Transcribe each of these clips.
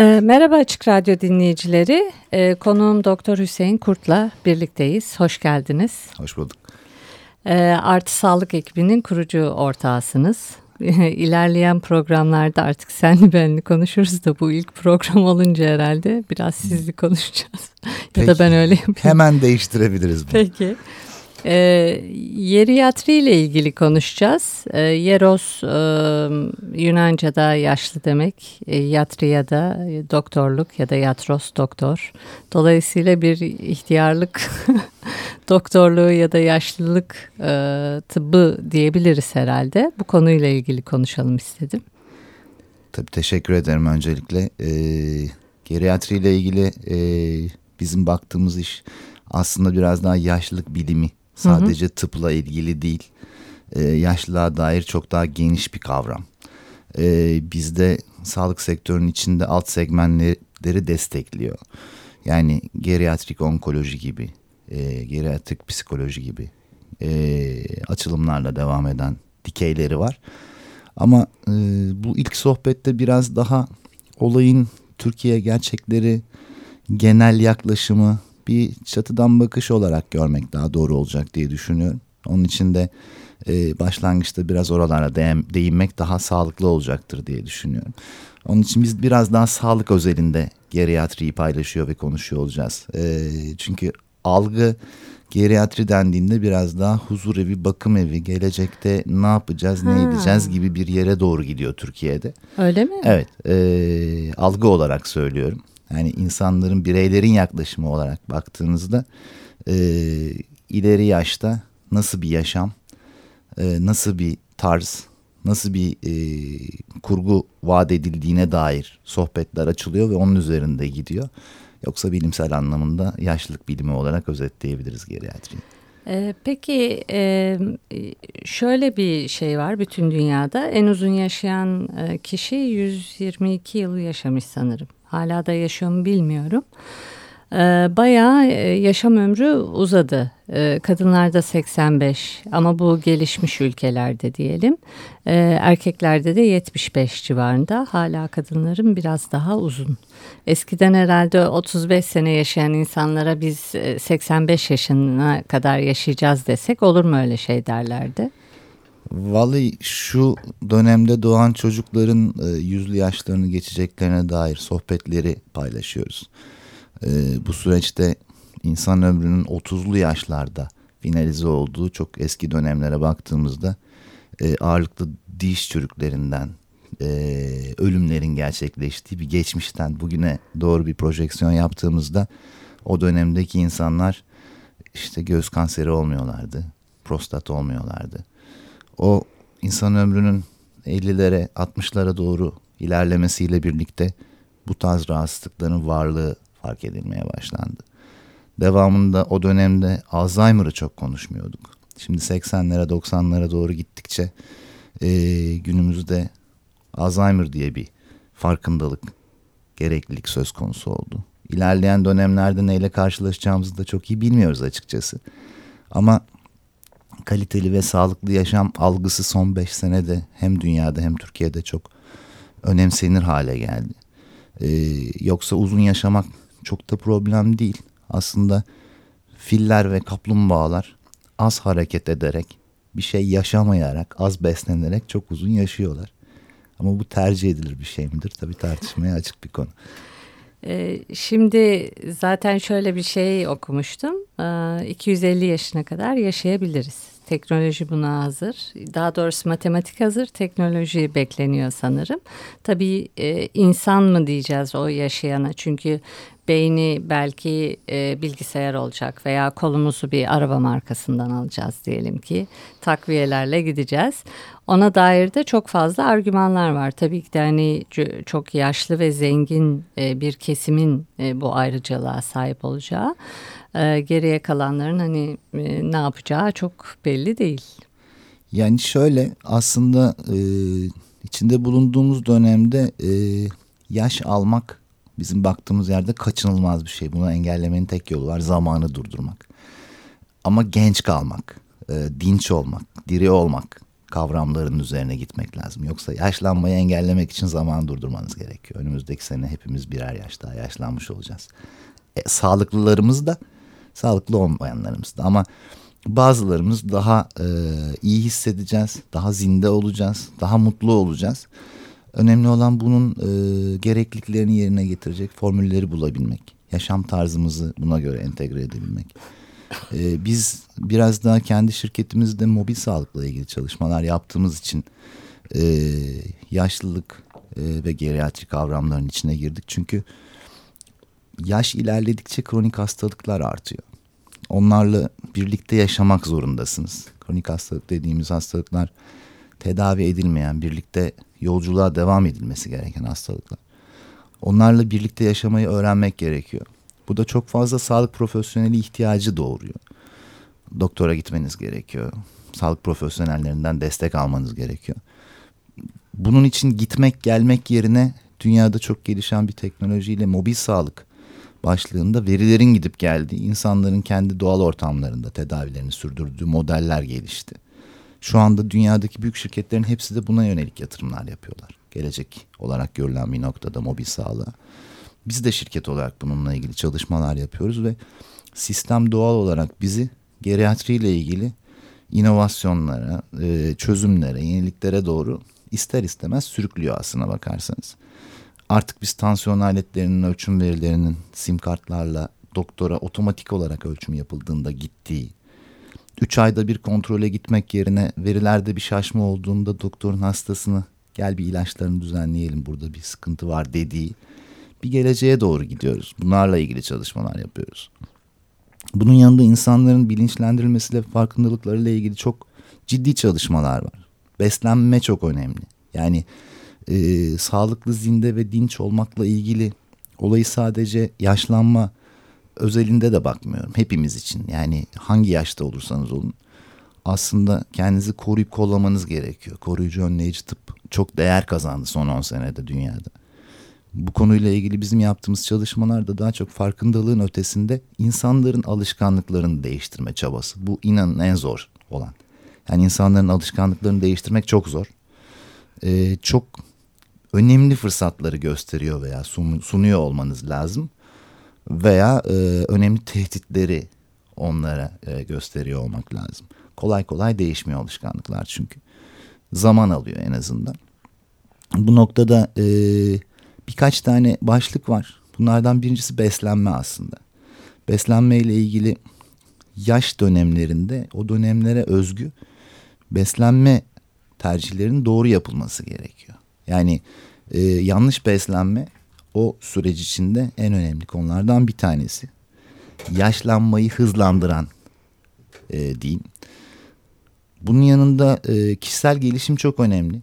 E, merhaba Açık Radyo dinleyicileri. E, konuğum Doktor Hüseyin Kurt'la birlikteyiz. Hoş geldiniz. Hoş bulduk. E, Artı Sağlık ekibinin kurucu ortağısınız. İlerleyen programlarda artık senli benli konuşuruz da bu ilk program olunca herhalde biraz sizli konuşacağız. ya da ben öyle yapayım. Hemen değiştirebiliriz bunu. Peki. E, yeriyatri ile ilgili konuşacağız. E, yeros e, Yunanca'da yaşlı demek. E, yatriya da e, doktorluk ya da yatros doktor. Dolayısıyla bir ihtiyarlık doktorluğu ya da yaşlılık e, tıbbı diyebiliriz herhalde. Bu konuyla ilgili konuşalım istedim. Tabii teşekkür ederim öncelikle. E, geriatri ile ilgili e, bizim baktığımız iş aslında biraz daha yaşlılık bilimi Sadece hı hı. tıpla ilgili değil. Ee, yaşlılığa dair çok daha geniş bir kavram. Ee, bizde sağlık sektörünün içinde alt segmentleri destekliyor. Yani geriatrik onkoloji gibi, e, geriatrik psikoloji gibi e, açılımlarla devam eden dikeyleri var. Ama e, bu ilk sohbette biraz daha olayın Türkiye gerçekleri, genel yaklaşımı bir çatıdan bakış olarak görmek daha doğru olacak diye düşünüyorum. Onun için de e, başlangıçta biraz oralara değinmek daha sağlıklı olacaktır diye düşünüyorum. Onun için biz biraz daha sağlık özelinde geriatriyi paylaşıyor ve konuşuyor olacağız. E, çünkü algı geriatri dendiğinde biraz daha huzur evi, bakım evi, gelecekte ne yapacağız, ha. ne edeceğiz gibi bir yere doğru gidiyor Türkiye'de. Öyle mi? Evet, e, algı olarak söylüyorum yani insanların bireylerin yaklaşımı olarak baktığınızda e, ileri yaşta nasıl bir yaşam, e, nasıl bir tarz, nasıl bir e, kurgu vaat edildiğine dair sohbetler açılıyor ve onun üzerinde gidiyor. Yoksa bilimsel anlamında yaşlılık bilimi olarak özetleyebiliriz geriatriyi. Ee, peki şöyle bir şey var bütün dünyada en uzun yaşayan kişi 122 yıl yaşamış sanırım. Hala da yaşıyor mu bilmiyorum. Ee, bayağı e, yaşam ömrü uzadı. Ee, kadınlarda 85 ama bu gelişmiş ülkelerde diyelim. Ee, erkeklerde de 75 civarında. Hala kadınların biraz daha uzun. Eskiden herhalde 35 sene yaşayan insanlara biz 85 e, yaşına kadar yaşayacağız desek olur mu öyle şey derlerdi. Vallahi şu dönemde doğan çocukların e, yüzlü yaşlarını geçeceklerine dair sohbetleri paylaşıyoruz. E, bu süreçte insan ömrünün 30'lu yaşlarda finalize olduğu çok eski dönemlere baktığımızda e, ağırlıklı diş çürüklerinden e, ölümlerin gerçekleştiği bir geçmişten bugüne doğru bir projeksiyon yaptığımızda o dönemdeki insanlar işte göğüs kanseri olmuyorlardı, prostat olmuyorlardı o insan ömrünün 50'lere 60'lara doğru ilerlemesiyle birlikte bu tarz rahatsızlıkların varlığı fark edilmeye başlandı. Devamında o dönemde Alzheimer'ı çok konuşmuyorduk. Şimdi 80'lere 90'lara doğru gittikçe e, günümüzde Alzheimer diye bir farkındalık, gereklilik söz konusu oldu. İlerleyen dönemlerde neyle karşılaşacağımızı da çok iyi bilmiyoruz açıkçası. Ama kaliteli ve sağlıklı yaşam algısı son beş senede hem dünyada hem Türkiye'de çok önemsenir hale geldi. Ee, yoksa uzun yaşamak çok da problem değil. Aslında filler ve kaplumbağalar az hareket ederek, bir şey yaşamayarak, az beslenerek çok uzun yaşıyorlar. Ama bu tercih edilir bir şey midir? Tabii tartışmaya açık bir konu. Ee, şimdi zaten şöyle bir şey okumuştum. 250 ee, yaşına kadar yaşayabiliriz. Teknoloji buna hazır. Daha doğrusu matematik hazır. Teknoloji bekleniyor sanırım. Tabii e, insan mı diyeceğiz o yaşayana? Çünkü beyni belki e, bilgisayar olacak veya kolumuzu bir araba markasından alacağız diyelim ki takviyelerle gideceğiz. Ona dair de çok fazla argümanlar var. Tabii ki de hani çok yaşlı ve zengin e, bir kesimin e, bu ayrıcalığa sahip olacağı. E, geriye kalanların hani ne yapacağı çok belli değil. Yani şöyle aslında içinde bulunduğumuz dönemde yaş almak bizim baktığımız yerde kaçınılmaz bir şey. Bunu engellemenin tek yolu var zamanı durdurmak. Ama genç kalmak, dinç olmak, diri olmak kavramların üzerine gitmek lazım. Yoksa yaşlanmayı engellemek için zaman durdurmanız gerekiyor. Önümüzdeki sene hepimiz birer yaş daha yaşlanmış olacağız. E, sağlıklılarımız da sağlıklı olmayanlarımız da ama bazılarımız daha e, iyi hissedeceğiz, daha zinde olacağız, daha mutlu olacağız. Önemli olan bunun e, gerekliliklerini yerine getirecek formülleri bulabilmek. Yaşam tarzımızı buna göre entegre edebilmek. Ee, biz biraz daha kendi şirketimizde mobil sağlıkla ilgili çalışmalar yaptığımız için e, yaşlılık e, ve geriatri kavramlarının içine girdik. Çünkü yaş ilerledikçe kronik hastalıklar artıyor. Onlarla birlikte yaşamak zorundasınız. Kronik hastalık dediğimiz hastalıklar tedavi edilmeyen, birlikte yolculuğa devam edilmesi gereken hastalıklar. Onlarla birlikte yaşamayı öğrenmek gerekiyor. Bu da çok fazla sağlık profesyoneli ihtiyacı doğuruyor. Doktora gitmeniz gerekiyor. Sağlık profesyonellerinden destek almanız gerekiyor. Bunun için gitmek gelmek yerine dünyada çok gelişen bir teknolojiyle mobil sağlık başlığında verilerin gidip geldiği, insanların kendi doğal ortamlarında tedavilerini sürdürdüğü modeller gelişti. Şu anda dünyadaki büyük şirketlerin hepsi de buna yönelik yatırımlar yapıyorlar. Gelecek olarak görülen bir noktada mobil sağlığa. Biz de şirket olarak bununla ilgili çalışmalar yapıyoruz ve sistem doğal olarak bizi geriatri ile ilgili inovasyonlara, e, çözümlere, yeniliklere doğru ister istemez sürüklüyor aslına bakarsanız. Artık biz tansiyon aletlerinin ölçüm verilerinin sim kartlarla doktora otomatik olarak ölçüm yapıldığında gittiği, 3 ayda bir kontrole gitmek yerine verilerde bir şaşma olduğunda doktorun hastasını gel bir ilaçlarını düzenleyelim burada bir sıkıntı var dediği bir geleceğe doğru gidiyoruz. Bunlarla ilgili çalışmalar yapıyoruz. Bunun yanında insanların bilinçlendirilmesiyle farkındalıklarıyla ilgili çok ciddi çalışmalar var. Beslenme çok önemli. Yani e, sağlıklı zinde ve dinç olmakla ilgili olayı sadece yaşlanma özelinde de bakmıyorum. Hepimiz için yani hangi yaşta olursanız olun aslında kendinizi koruyup kollamanız gerekiyor. Koruyucu önleyici tıp çok değer kazandı son 10 senede dünyada bu konuyla ilgili bizim yaptığımız çalışmalarda daha çok farkındalığın ötesinde insanların alışkanlıklarını değiştirme çabası. Bu inanın en zor olan. Yani insanların alışkanlıklarını değiştirmek çok zor. Ee, çok önemli fırsatları gösteriyor veya sunuyor olmanız lazım. Veya e, önemli tehditleri onlara e, gösteriyor olmak lazım. Kolay kolay değişmiyor alışkanlıklar çünkü. Zaman alıyor en azından. Bu noktada e, birkaç tane başlık var. Bunlardan birincisi beslenme aslında. Beslenme ile ilgili yaş dönemlerinde o dönemlere özgü beslenme tercihlerinin doğru yapılması gerekiyor. Yani e, yanlış beslenme o süreç içinde en önemli konulardan bir tanesi. Yaşlanmayı hızlandıran e, diyeyim. Bunun yanında e, kişisel gelişim çok önemli.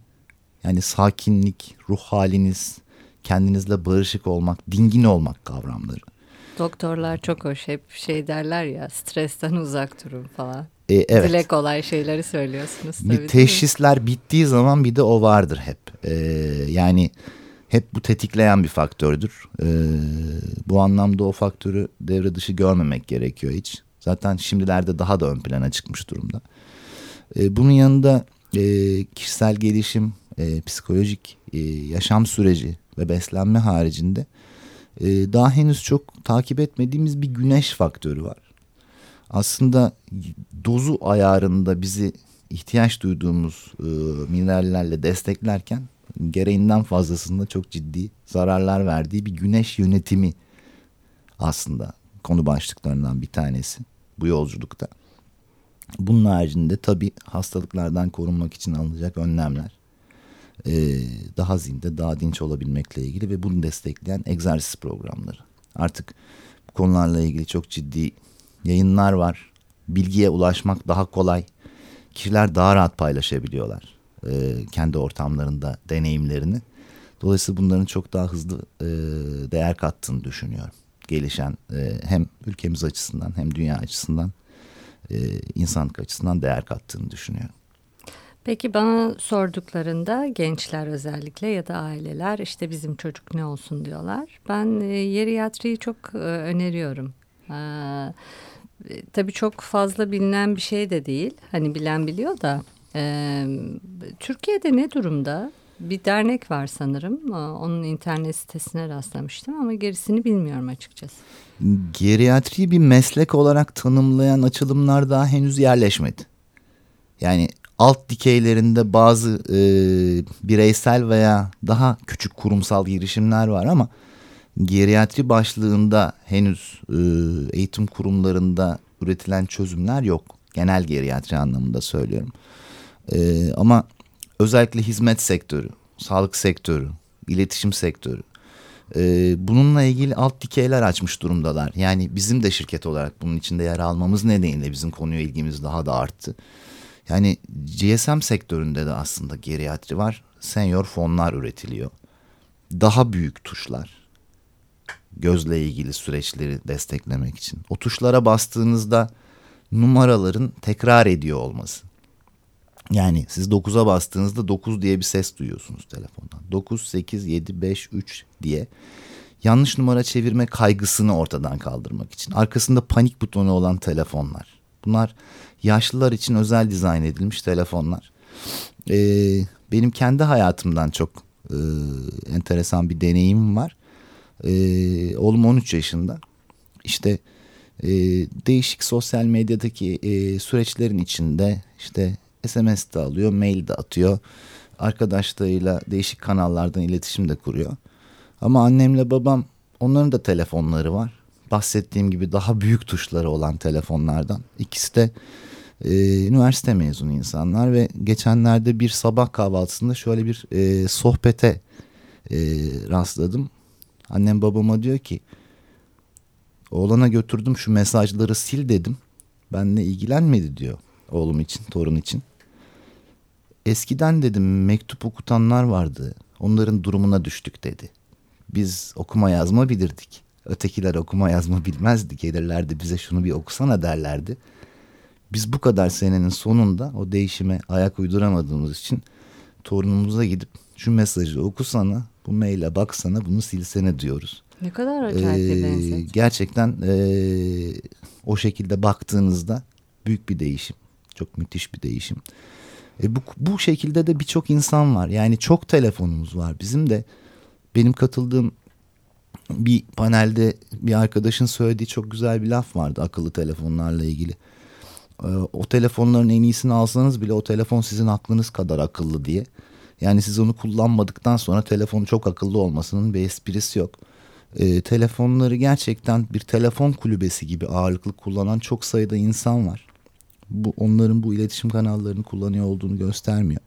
Yani sakinlik, ruh haliniz, kendinizle barışık olmak, dingin olmak kavramları. Doktorlar çok hoş hep şey derler ya stresten uzak durun falan. E, evet. Dile kolay şeyleri söylüyorsunuz tabii. Bir teşhisler bittiği zaman bir de o vardır hep. Ee, yani hep bu tetikleyen bir faktördür. Ee, bu anlamda o faktörü devre dışı görmemek gerekiyor hiç. Zaten şimdilerde daha da ön plana çıkmış durumda. Ee, bunun yanında e, kişisel gelişim, e, psikolojik e, yaşam süreci ve beslenme haricinde e, daha henüz çok takip etmediğimiz bir güneş faktörü var. Aslında dozu ayarında bizi ihtiyaç duyduğumuz e, minerallerle desteklerken gereğinden fazlasında çok ciddi zararlar verdiği bir güneş yönetimi aslında konu başlıklarından bir tanesi bu yolculukta. Bunun haricinde tabii hastalıklardan korunmak için alınacak önlemler e, daha zinde, daha dinç olabilmekle ilgili ve bunu destekleyen egzersiz programları. Artık bu konularla ilgili çok ciddi yayınlar var. Bilgiye ulaşmak daha kolay. Kişiler daha rahat paylaşabiliyorlar. E, kendi ortamlarında deneyimlerini. Dolayısıyla bunların çok daha hızlı e, değer kattığını düşünüyorum. Gelişen e, hem ülkemiz açısından hem dünya açısından e, insanlık açısından değer kattığını düşünüyorum. Peki bana sorduklarında gençler özellikle ya da aileler işte bizim çocuk ne olsun diyorlar. Ben e, yeriyatriyi çok e, öneriyorum. E, tabii çok fazla bilinen bir şey de değil. Hani bilen biliyor da. Türkiye'de ne durumda? Bir dernek var sanırım. Onun internet sitesine rastlamıştım ama gerisini bilmiyorum açıkçası. Geriatriyi bir meslek olarak tanımlayan açılımlar daha henüz yerleşmedi. Yani alt dikeylerinde bazı e, bireysel veya daha küçük kurumsal girişimler var ama geriatri başlığında henüz e, eğitim kurumlarında üretilen çözümler yok. Genel geriatri anlamında söylüyorum. E, ama özellikle hizmet sektörü, sağlık sektörü, iletişim sektörü e, bununla ilgili alt dikeyler açmış durumdalar. Yani bizim de şirket olarak bunun içinde yer almamız nedeniyle bizim konuya ilgimiz daha da arttı. Yani GSM sektöründe de aslında geriatri var. Senior fonlar üretiliyor. Daha büyük tuşlar. Gözle ilgili süreçleri desteklemek için. O tuşlara bastığınızda numaraların tekrar ediyor olması. Yani siz 9'a bastığınızda 9 diye bir ses duyuyorsunuz telefondan. 9, 8, 7, 5, 3 diye yanlış numara çevirme kaygısını ortadan kaldırmak için. Arkasında panik butonu olan telefonlar. Bunlar yaşlılar için özel dizayn edilmiş telefonlar. Ee, benim kendi hayatımdan çok e, enteresan bir deneyimim var. Ee, oğlum 13 yaşında. İşte e, değişik sosyal medyadaki e, süreçlerin içinde işte SMS de alıyor, mail de atıyor. Arkadaşlarıyla değişik kanallardan iletişim de kuruyor. Ama annemle babam onların da telefonları var. Bahsettiğim gibi daha büyük tuşları olan telefonlardan. İkisi de e, üniversite mezunu insanlar ve geçenlerde bir sabah kahvaltısında şöyle bir e, sohbete e, rastladım. Annem babama diyor ki oğlana götürdüm şu mesajları sil dedim. Benle ilgilenmedi diyor oğlum için, torun için. Eskiden dedim mektup okutanlar vardı. Onların durumuna düştük dedi. Biz okuma yazma bilirdik. Ötekiler okuma yazma bilmezdi. Gelirlerdi bize şunu bir okusana derlerdi. Biz bu kadar senenin sonunda o değişime ayak uyduramadığımız için torunumuza gidip şu mesajı okusana, bu maile baksana, bunu silsene diyoruz. Ne kadar acayip ee, Gerçekten e, o şekilde baktığınızda büyük bir değişim. Çok müthiş bir değişim. E bu, bu şekilde de birçok insan var. Yani çok telefonumuz var. Bizim de benim katıldığım bir panelde bir arkadaşın söylediği çok güzel bir laf vardı akıllı telefonlarla ilgili. E, o telefonların en iyisini alsanız bile o telefon sizin aklınız kadar akıllı diye. Yani siz onu kullanmadıktan sonra telefon çok akıllı olmasının bir esprisi yok. E, telefonları gerçekten bir telefon kulübesi gibi ağırlıklı kullanan çok sayıda insan var bu onların bu iletişim kanallarını kullanıyor olduğunu göstermiyor.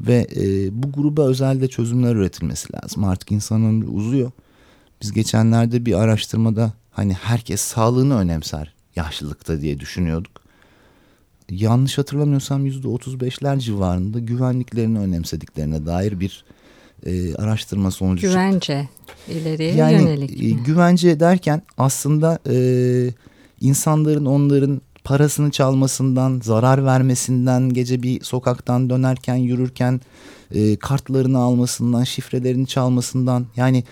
Ve e, bu gruba özelde çözümler üretilmesi lazım. Artık insan ömrü uzuyor. Biz geçenlerde bir araştırmada hani herkes sağlığını önemser yaşlılıkta diye düşünüyorduk. Yanlış hatırlamıyorsam yüzde otuz beşler civarında güvenliklerini önemsediklerine dair bir e, araştırma sonucu Güvence ileriye yani, yönelik. E, güvence derken aslında e, insanların onların parasını çalmasından, zarar vermesinden, gece bir sokaktan dönerken, yürürken e, kartlarını almasından, şifrelerini çalmasından yani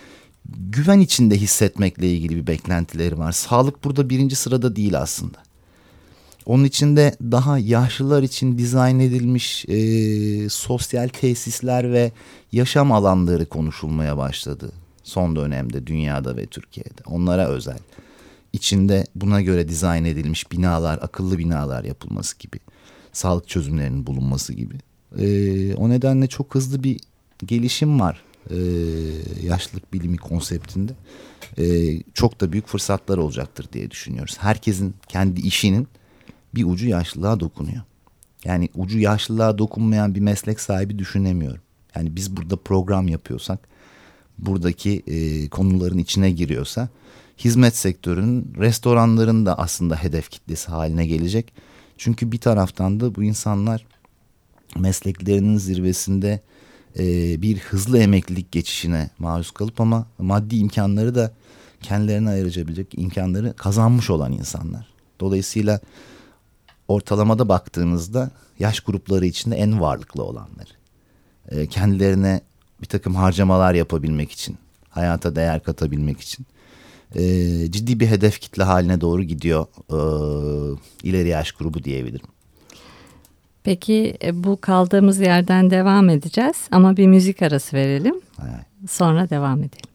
güven içinde hissetmekle ilgili bir beklentileri var. Sağlık burada birinci sırada değil aslında. Onun içinde daha yaşlılar için dizayn edilmiş e, sosyal tesisler ve yaşam alanları konuşulmaya başladı son dönemde dünyada ve Türkiye'de. Onlara özel içinde buna göre dizayn edilmiş binalar, akıllı binalar yapılması gibi, sağlık çözümlerinin bulunması gibi. E, o nedenle çok hızlı bir gelişim var e, yaşlılık bilimi konseptinde. E, çok da büyük fırsatlar olacaktır diye düşünüyoruz. Herkesin kendi işinin bir ucu yaşlılığa dokunuyor. Yani ucu yaşlılığa dokunmayan bir meslek sahibi düşünemiyorum. Yani biz burada program yapıyorsak, buradaki e, konuların içine giriyorsa hizmet sektörünün restoranların da aslında hedef kitlesi haline gelecek. Çünkü bir taraftan da bu insanlar mesleklerinin zirvesinde e, bir hızlı emeklilik geçişine maruz kalıp ama maddi imkanları da kendilerine ayırabilecek imkanları kazanmış olan insanlar. Dolayısıyla ortalamada baktığınızda yaş grupları içinde en varlıklı olanlar. E, kendilerine bir takım harcamalar yapabilmek için, hayata değer katabilmek için e, ciddi bir hedef kitle haline doğru gidiyor e, ileri yaş grubu diyebilirim. Peki e, bu kaldığımız yerden devam edeceğiz ama bir müzik arası verelim. Evet. Sonra devam edelim.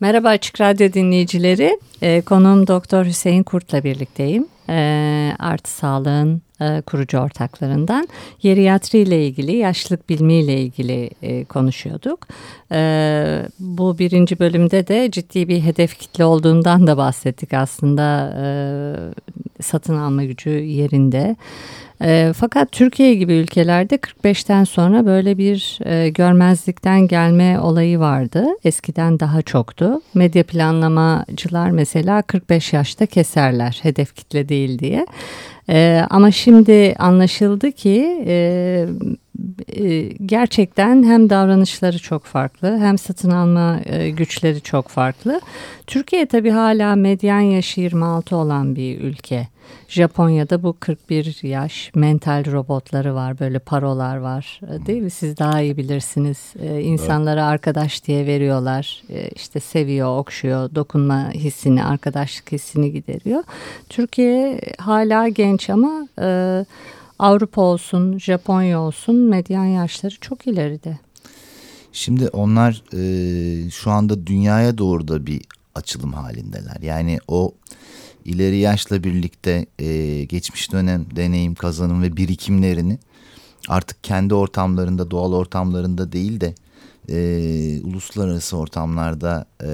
Merhaba Açık Radyo dinleyicileri. E, konuğum Doktor Hüseyin Kurt'la birlikteyim. E, Artı Sağlığın e, kurucu ortaklarından. Yeriyatri ile ilgili, yaşlılık bilimiyle ilgili e, konuşuyorduk. E, bu birinci bölümde de ciddi bir hedef kitle olduğundan da bahsettik aslında. E, satın alma gücü yerinde. E, fakat Türkiye gibi ülkelerde 45'ten sonra böyle bir e, görmezlikten gelme olayı vardı. Eskiden daha çoktu. Medya planlamacılar mesela 45 yaşta keserler hedef kitle değil diye. E, ama şimdi anlaşıldı ki e, e, gerçekten hem davranışları çok farklı hem satın alma e, güçleri çok farklı. Türkiye tabii hala medyan yaşı 26 olan bir ülke. Japonya'da bu 41 yaş mental robotları var böyle parolar var. E, değil mi? Siz daha iyi bilirsiniz. Ee, insanlara arkadaş diye veriyorlar. Ee, işte seviyor okşuyor dokunma hissini arkadaşlık hissini gideriyor. Türkiye hala genç ama e, Avrupa olsun Japonya olsun medyan yaşları çok ileride. Şimdi onlar e, şu anda dünyaya doğru da bir açılım halindeler yani o ileri yaşla birlikte e, geçmiş dönem deneyim, kazanım ve birikimlerini artık kendi ortamlarında, doğal ortamlarında değil de e, uluslararası ortamlarda e,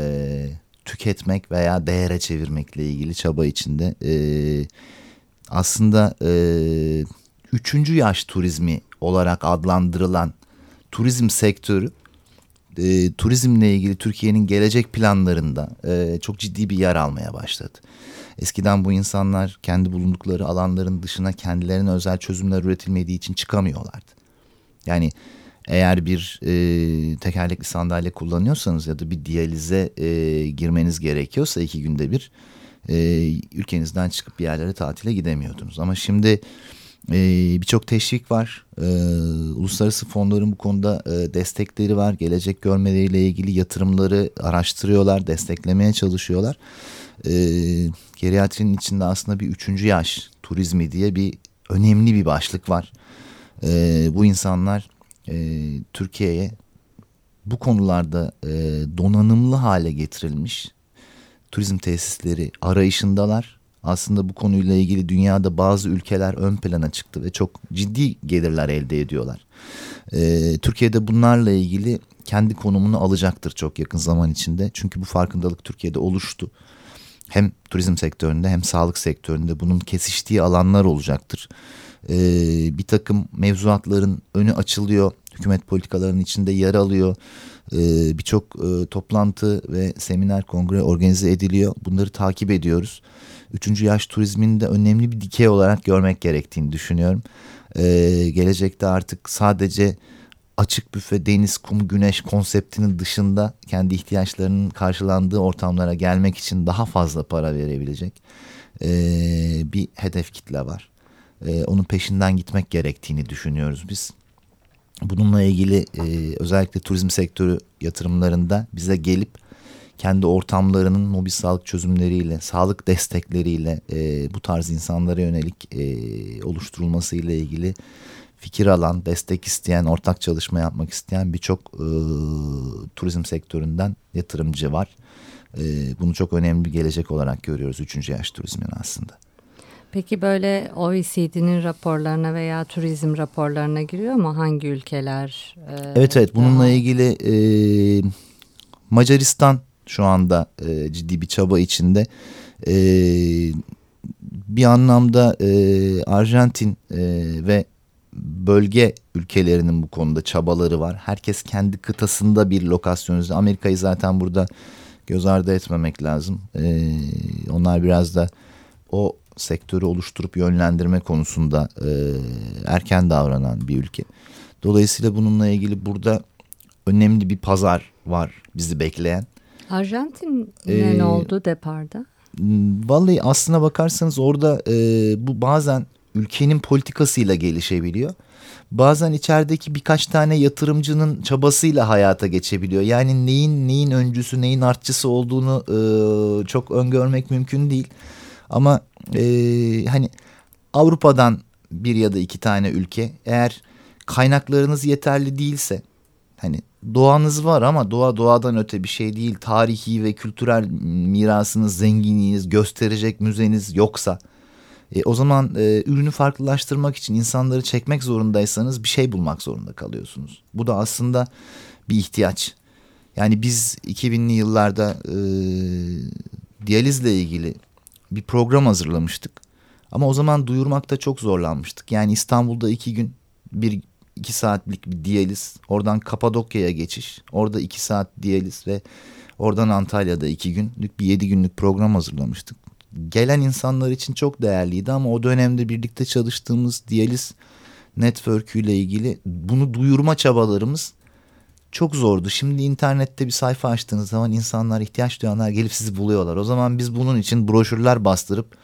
tüketmek veya değere çevirmekle ilgili çaba içinde. E, aslında e, üçüncü yaş turizmi olarak adlandırılan turizm sektörü e, turizmle ilgili Türkiye'nin gelecek planlarında e, çok ciddi bir yer almaya başladı. Eskiden bu insanlar kendi bulundukları alanların dışına kendilerine özel çözümler üretilmediği için çıkamıyorlardı. Yani eğer bir e, tekerlekli sandalye kullanıyorsanız ya da bir diyalize e, girmeniz gerekiyorsa iki günde bir e, ülkenizden çıkıp bir yerlere tatile gidemiyordunuz. Ama şimdi e, birçok teşvik var. E, uluslararası fonların bu konuda e, destekleri var. Gelecek görmeleriyle ilgili yatırımları araştırıyorlar, desteklemeye çalışıyorlar. E, geriatrinin içinde aslında bir üçüncü yaş turizmi diye bir önemli bir başlık var. E, bu insanlar e, Türkiye'ye bu konularda e, donanımlı hale getirilmiş turizm tesisleri arayışındalar. Aslında bu konuyla ilgili dünyada bazı ülkeler ön plana çıktı ve çok ciddi gelirler elde ediyorlar. E, Türkiye'de bunlarla ilgili kendi konumunu alacaktır çok yakın zaman içinde. Çünkü bu farkındalık Türkiye'de oluştu. Hem turizm sektöründe hem sağlık sektöründe bunun kesiştiği alanlar olacaktır. E, bir takım mevzuatların önü açılıyor. Hükümet politikalarının içinde yer alıyor. E, Birçok e, toplantı ve seminer kongre organize ediliyor. Bunları takip ediyoruz. Üçüncü yaş turizmini de önemli bir dikey olarak görmek gerektiğini düşünüyorum. Ee, gelecekte artık sadece açık büfe, deniz, kum, güneş konseptinin dışında kendi ihtiyaçlarının karşılandığı ortamlara gelmek için daha fazla para verebilecek ee, bir hedef kitle var. Ee, onun peşinden gitmek gerektiğini düşünüyoruz biz. Bununla ilgili e, özellikle turizm sektörü yatırımlarında bize gelip kendi ortamlarının mobil sağlık çözümleriyle, sağlık destekleriyle e, bu tarz insanlara yönelik e, oluşturulması ile ilgili fikir alan, destek isteyen, ortak çalışma yapmak isteyen birçok e, turizm sektöründen yatırımcı var. E, bunu çok önemli bir gelecek olarak görüyoruz üçüncü yaş turizmin aslında. Peki böyle OECD'nin raporlarına veya turizm raporlarına giriyor mu hangi ülkeler? E, evet evet bununla daha... ilgili e, Macaristan şu anda e, ciddi bir çaba içinde. E, bir anlamda e, Arjantin e, ve bölge ülkelerinin bu konuda çabaları var. Herkes kendi kıtasında bir lokasyon. Amerika'yı zaten burada göz ardı etmemek lazım. E, onlar biraz da o sektörü oluşturup yönlendirme konusunda e, erken davranan bir ülke. Dolayısıyla bununla ilgili burada önemli bir pazar var bizi bekleyen. Arjantin ee, ne oldu deparda? Vallahi aslına bakarsanız orada e, bu bazen ülkenin politikasıyla gelişebiliyor. Bazen içerideki birkaç tane yatırımcının çabasıyla hayata geçebiliyor. Yani neyin neyin öncüsü neyin artçısı olduğunu e, çok öngörmek mümkün değil. Ama e, hani Avrupa'dan bir ya da iki tane ülke eğer kaynaklarınız yeterli değilse hani doğanız var ama doğa doğadan öte bir şey değil. Tarihi ve kültürel mirasınız, zenginliğiniz, gösterecek müzeniz yoksa e, o zaman e, ürünü farklılaştırmak için insanları çekmek zorundaysanız bir şey bulmak zorunda kalıyorsunuz. Bu da aslında bir ihtiyaç. Yani biz 2000'li yıllarda e, diyalizle ilgili bir program hazırlamıştık. Ama o zaman duyurmakta çok zorlanmıştık. Yani İstanbul'da iki gün bir iki saatlik bir diyaliz. Oradan Kapadokya'ya geçiş. Orada iki saat diyaliz ve oradan Antalya'da iki günlük bir yedi günlük program hazırlamıştık. Gelen insanlar için çok değerliydi ama o dönemde birlikte çalıştığımız diyaliz network ile ilgili bunu duyurma çabalarımız çok zordu. Şimdi internette bir sayfa açtığınız zaman insanlar ihtiyaç duyanlar gelip sizi buluyorlar. O zaman biz bunun için broşürler bastırıp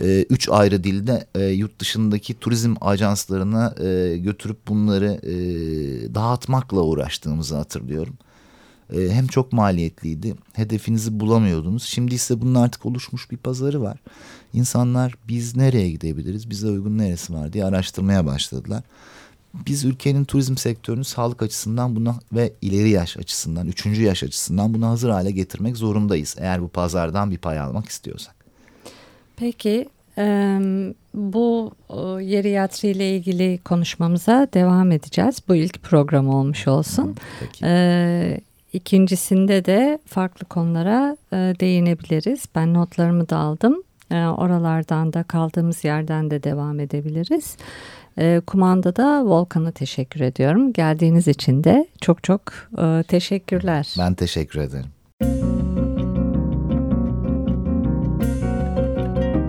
e, üç ayrı dilde e, yurt dışındaki turizm ajanslarına e, götürüp bunları e, dağıtmakla uğraştığımızı hatırlıyorum. E, hem çok maliyetliydi, hedefinizi bulamıyordunuz. Şimdi ise bunun artık oluşmuş bir pazarı var. İnsanlar biz nereye gidebiliriz, bize uygun neresi var diye araştırmaya başladılar. Biz ülkenin turizm sektörünü sağlık açısından buna ve ileri yaş açısından, üçüncü yaş açısından buna hazır hale getirmek zorundayız. Eğer bu pazardan bir pay almak istiyorsak. Peki e, bu e, yeriyatri ile ilgili konuşmamıza devam edeceğiz. Bu ilk program olmuş olsun. Peki. E, ikincisinde de farklı konulara e, değinebiliriz. Ben notlarımı da aldım. E, oralardan da kaldığımız yerden de devam edebiliriz. E, kumandada Volkan'a teşekkür ediyorum. Geldiğiniz için de çok çok e, teşekkürler. Ben teşekkür ederim.